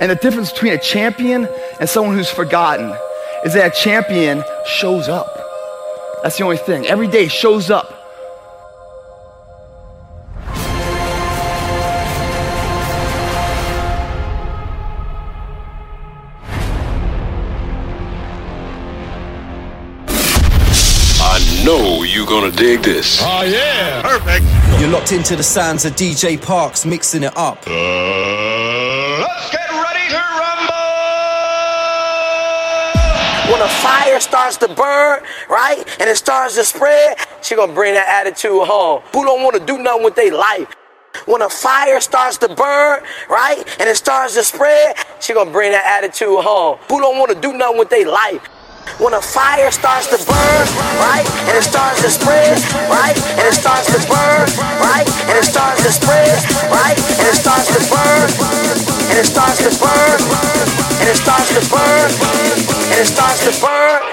And the difference between a champion and someone who's forgotten is that a champion shows up. That's the only thing. Every day shows up. I know you're gonna dig this. Oh, yeah. Perfect. You're locked into the sounds of DJ Parks mixing it up. Uh, starts to burn, right, and it starts to spread, she gonna bring that attitude home. Who don't want to do nothing with their life? When a fire starts to burn, right, and it starts to spread, she gonna bring that attitude home. Who don't want to do nothing with their life? When a fire starts to burn, right, and it starts to spread, right, and it starts to burn, right, and it starts to spread, right, and it starts to burn, and it starts to burn, and it starts to burn, and it starts to burn.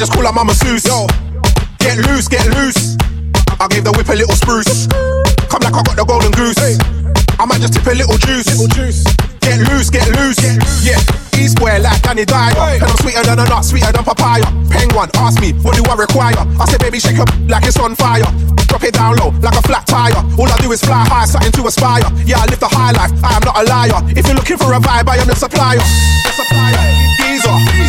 Just call her mama Seuss. Yo, get loose, get loose. I gave the whip a little spruce. Come like I got the golden goose. I might just tip a little juice. Little juice. Get loose, get loose. Yeah, E square like Danny Dyer. And I'm sweeter than a nut, sweeter than papaya. Penguin, ask me, what do I require? I say, baby, shake up like it's on fire. Drop it down low like a flat tire. All I do is fly high, something to aspire. Yeah, I live the high life. I am not a liar. If you're looking for a vibe, I am the supplier. The supplier.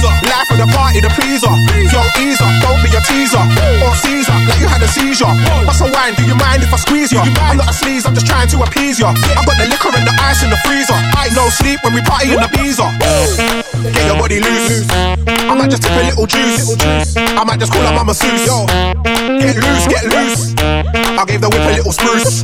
Geezer, life of the party, the pleaser. Yo, easer, don't be a teaser or Caesar, like you had a seizure. What's a wine? Do you mind if I squeeze you? I'm not a sleaze, I'm just trying to appease you. I got the liquor and the ice in the freezer. I no sleep when we party in the beezer. Get your body loose. I might just tip a little juice. I might just call up mama Seuss. Yo, get loose, get loose. I gave the whip a little spruce.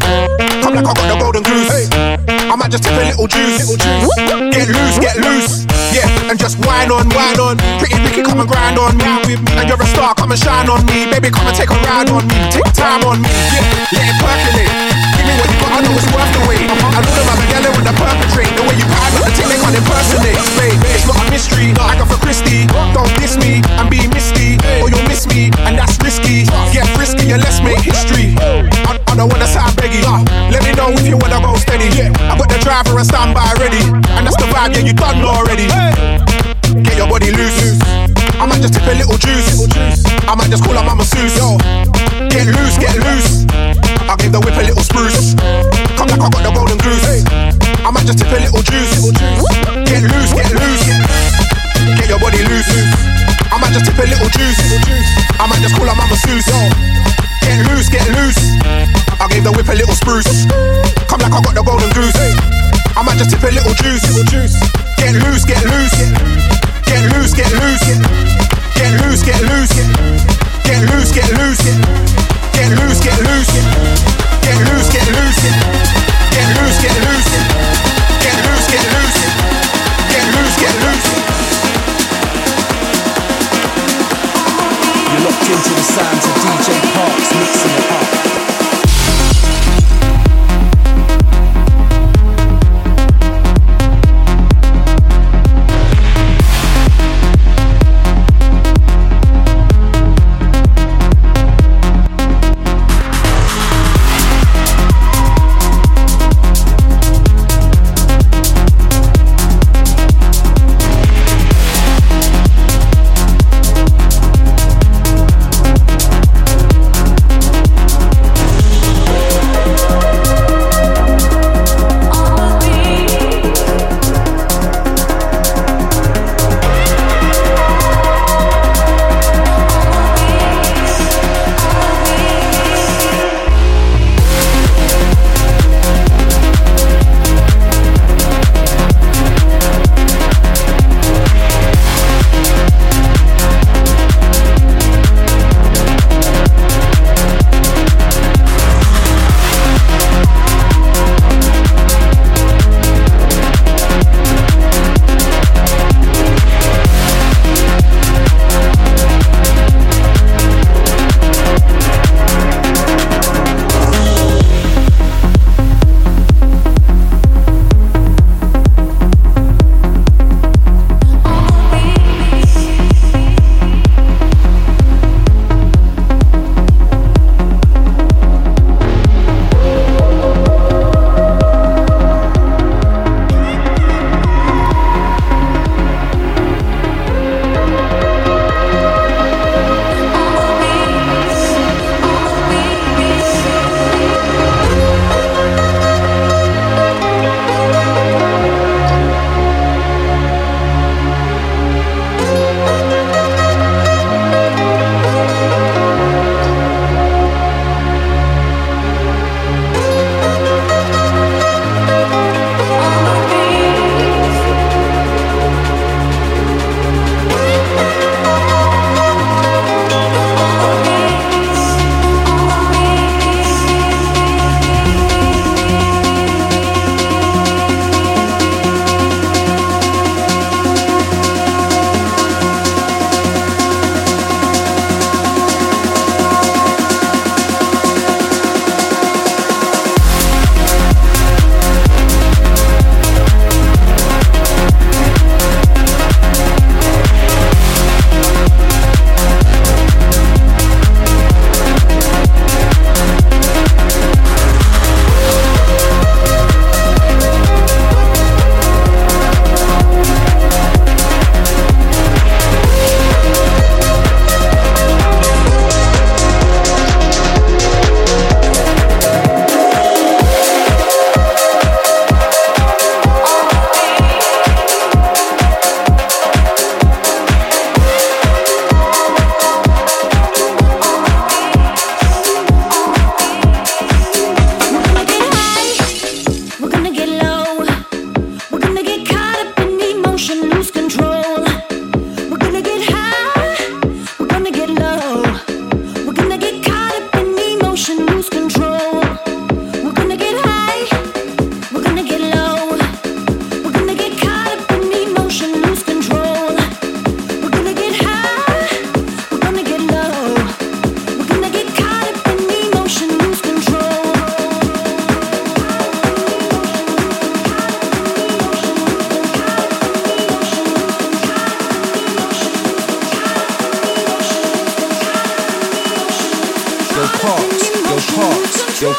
Come like I got the golden goose. I might just tip a little juice. Get loose, get loose. Yeah, and just whine on, whine on. Pretty Ricky, come and grind on me. And you're a star, come and shine on me. Baby, come and take a ride on me. Take time on me. Yeah, let it percolate. Me what you got, I know it's worth the wait. I know them other yellow with the perpetrate. The way you ride on the thing they can't impersonate. Mate, it's not a mystery. I got for Christie. Don't diss me and be misty, or you'll miss me, and that's risky. Get frisky and let's make history. I, I don't wanna sound beggy. Let me know if you wanna go steady. I got the driver and standby ready, and that's the vibe. Yeah, you done already. Get your body loose. I might just tip a little juice. I might just call her mama Seuss. Get loose, get loose. I gave the whip a little spruce. Come like I got the golden goose. I might just tip a little juice. Get loose, get loose. Get your body loose. I might just tip a little juice. I might just call her mama Seuss. Get loose, get loose. I gave the whip a little spruce. Come like I got the golden goose. I might just tip a little juice. Get loose, get loose. Get loose, get loose. Get loose, get loose. Get loose, get loose. Get loose, get loose. Get loose, get loose. Get loose, get loose. You're locked into the sounds of DJ Parks mixing it up.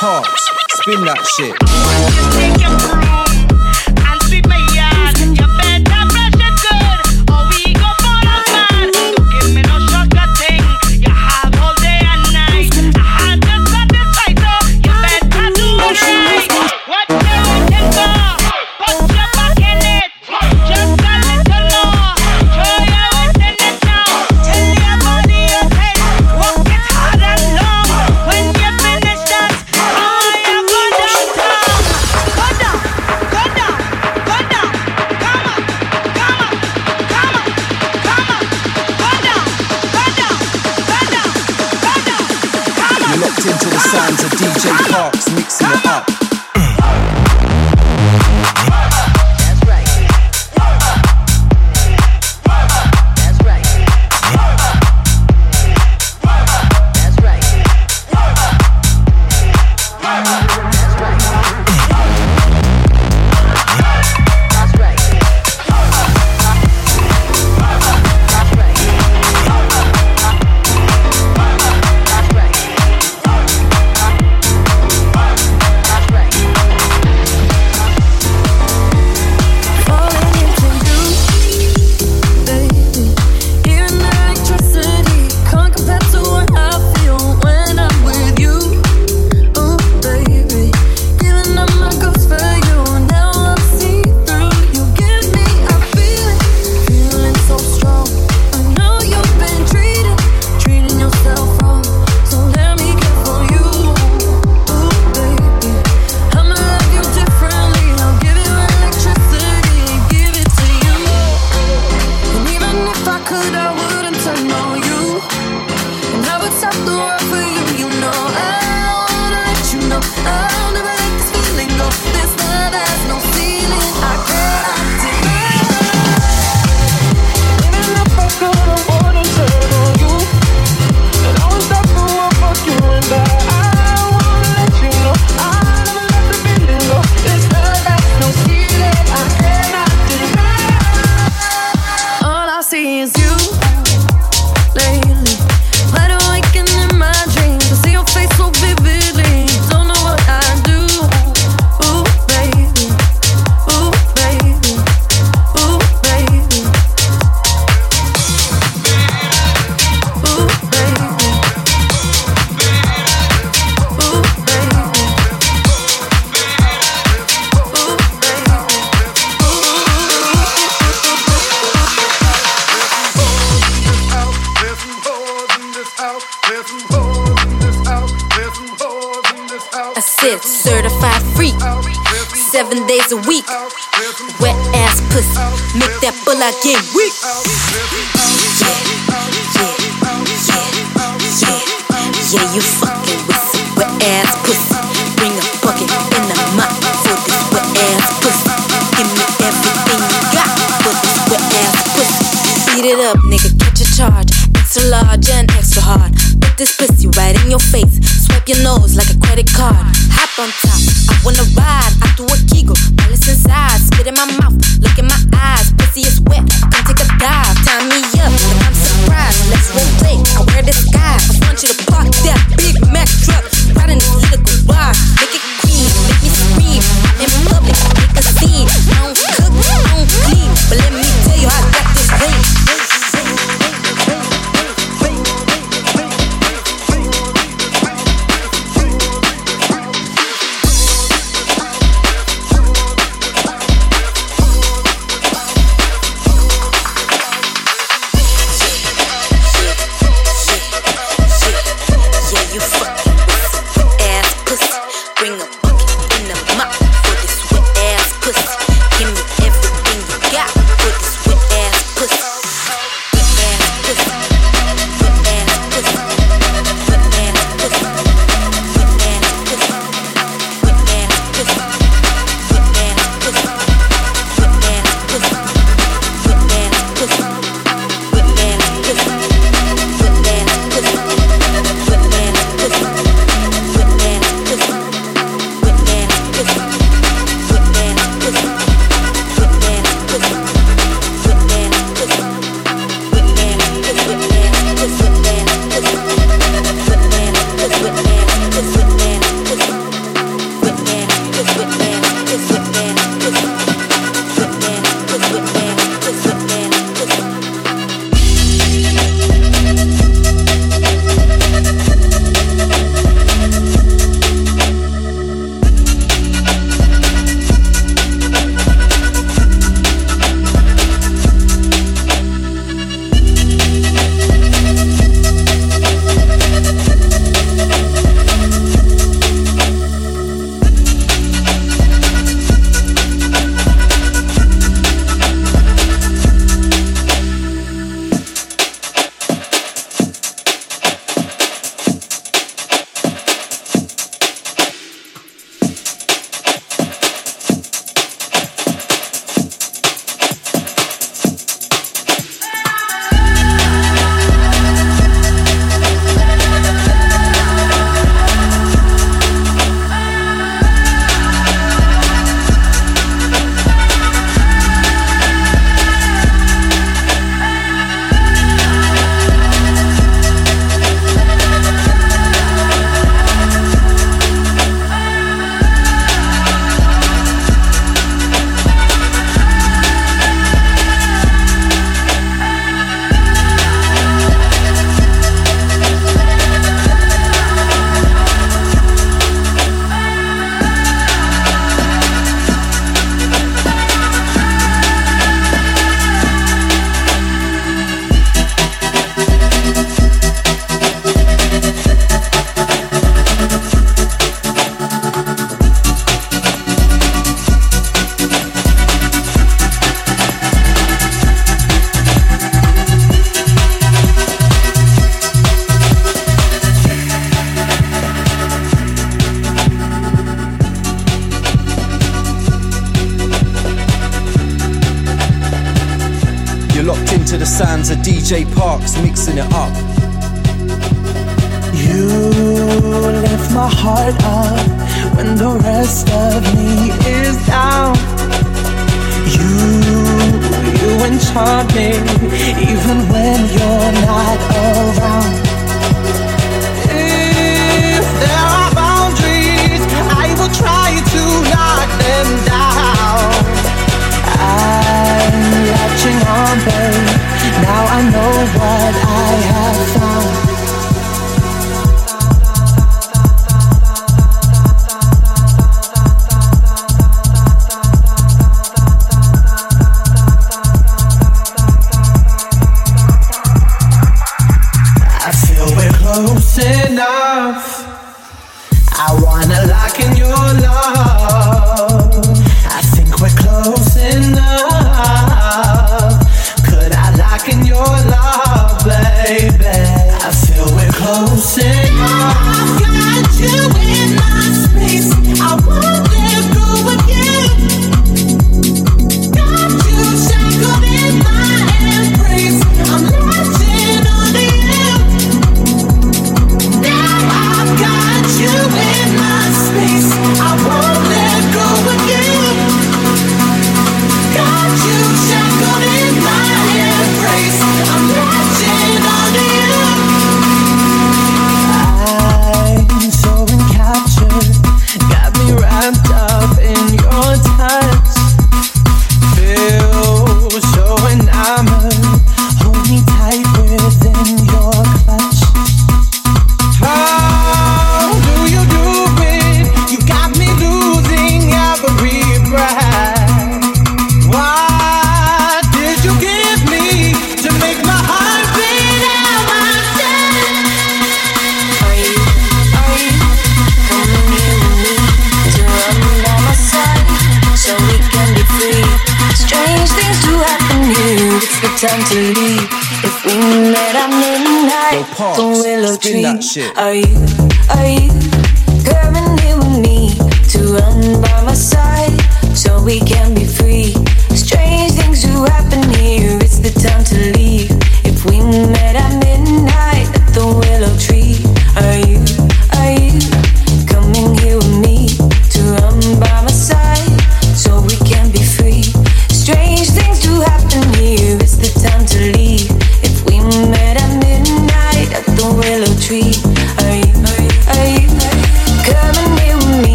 Parks. Spin that shit. tu a week. Wet ass pussy, make that bull I get weak. Yeah, yeah, yeah, yeah, yeah. you fucking with some wet ass pussy. Bring a bucket in the mop for this wet ass pussy. Give me everything you got for this wet ass pussy. Eat it up, nigga, catch a charge. Extra large and extra hard. Put this pussy right in your face. Swipe your nose like a credit card. Hop on top, I wanna ride. I do it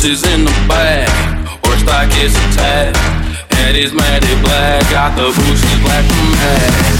bitches in the back, or stock is attacked. Head is matted black, got the bushes black from that.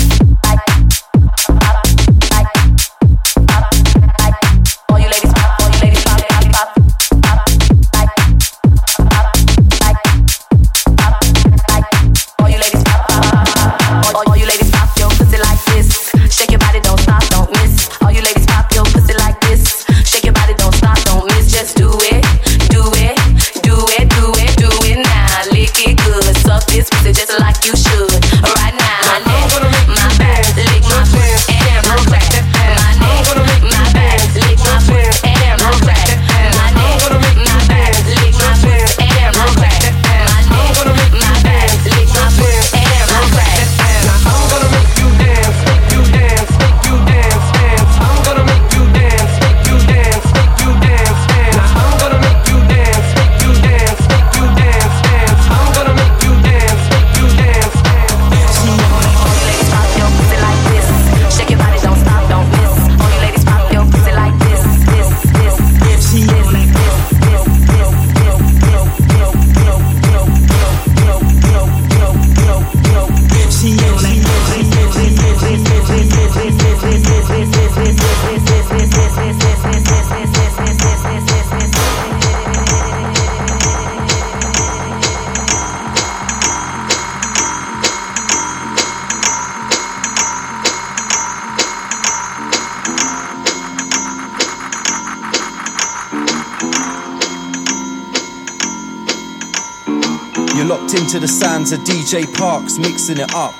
you should. to DJ Parks mixing it up.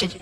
бачить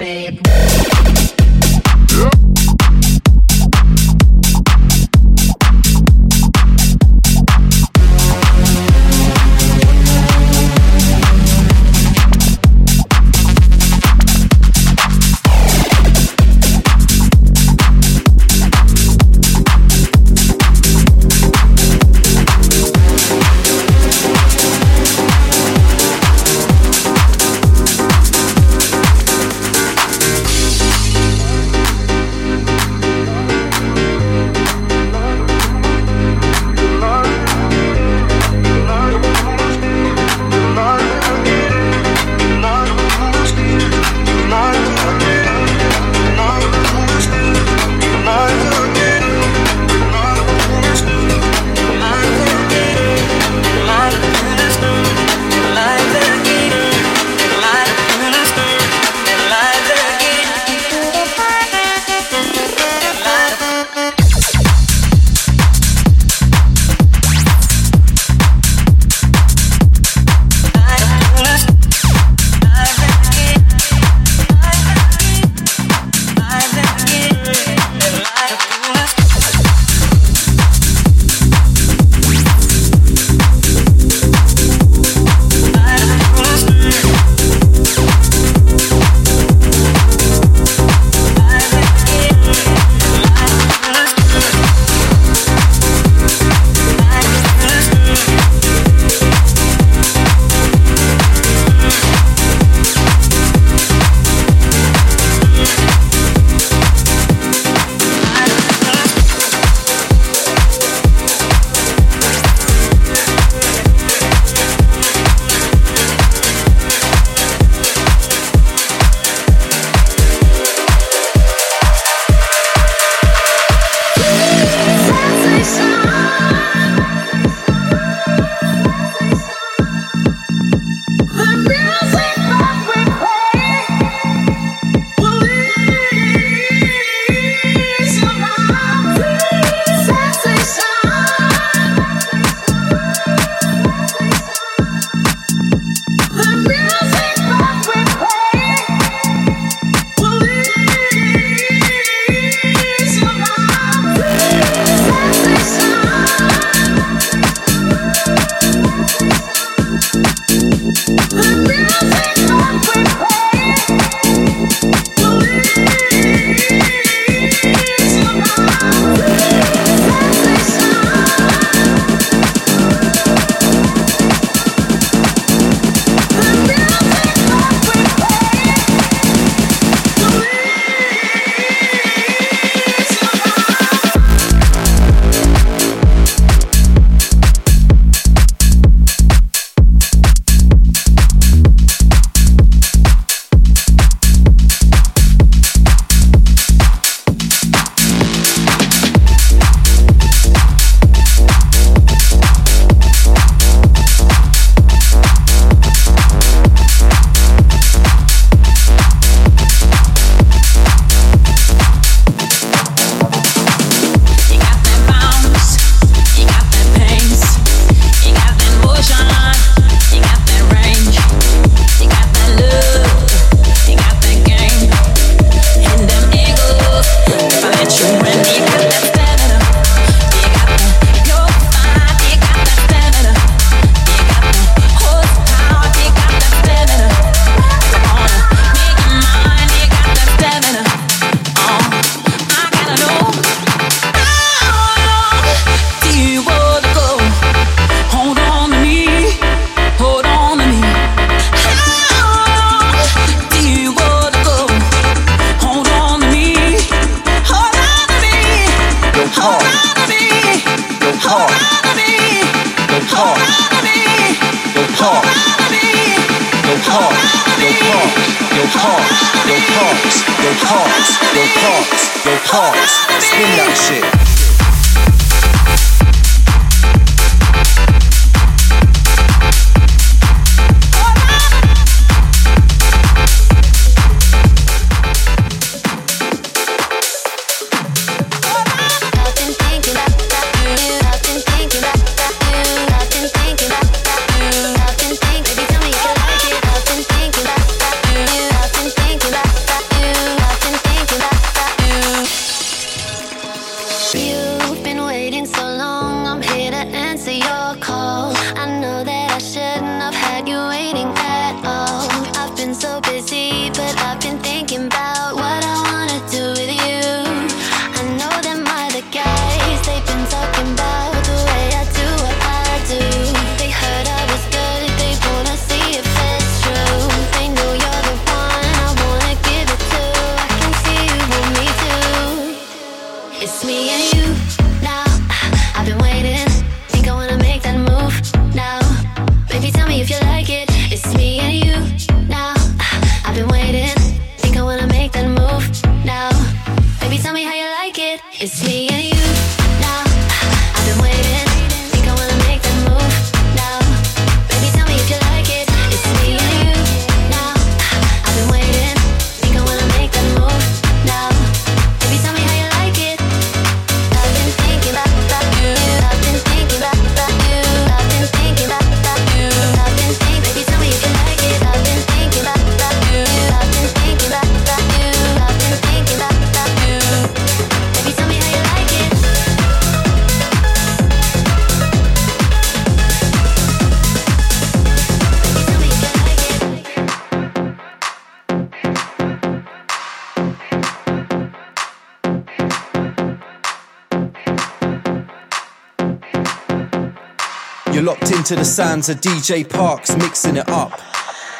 to the sounds of DJ Parks mixing it up.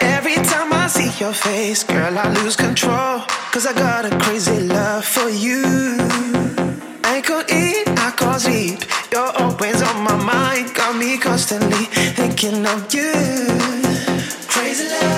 Every time I see your face, girl, I lose control. Cause I got a crazy love for you. I could eat, I could sleep. You're always on my mind, got me constantly thinking of you. Crazy love.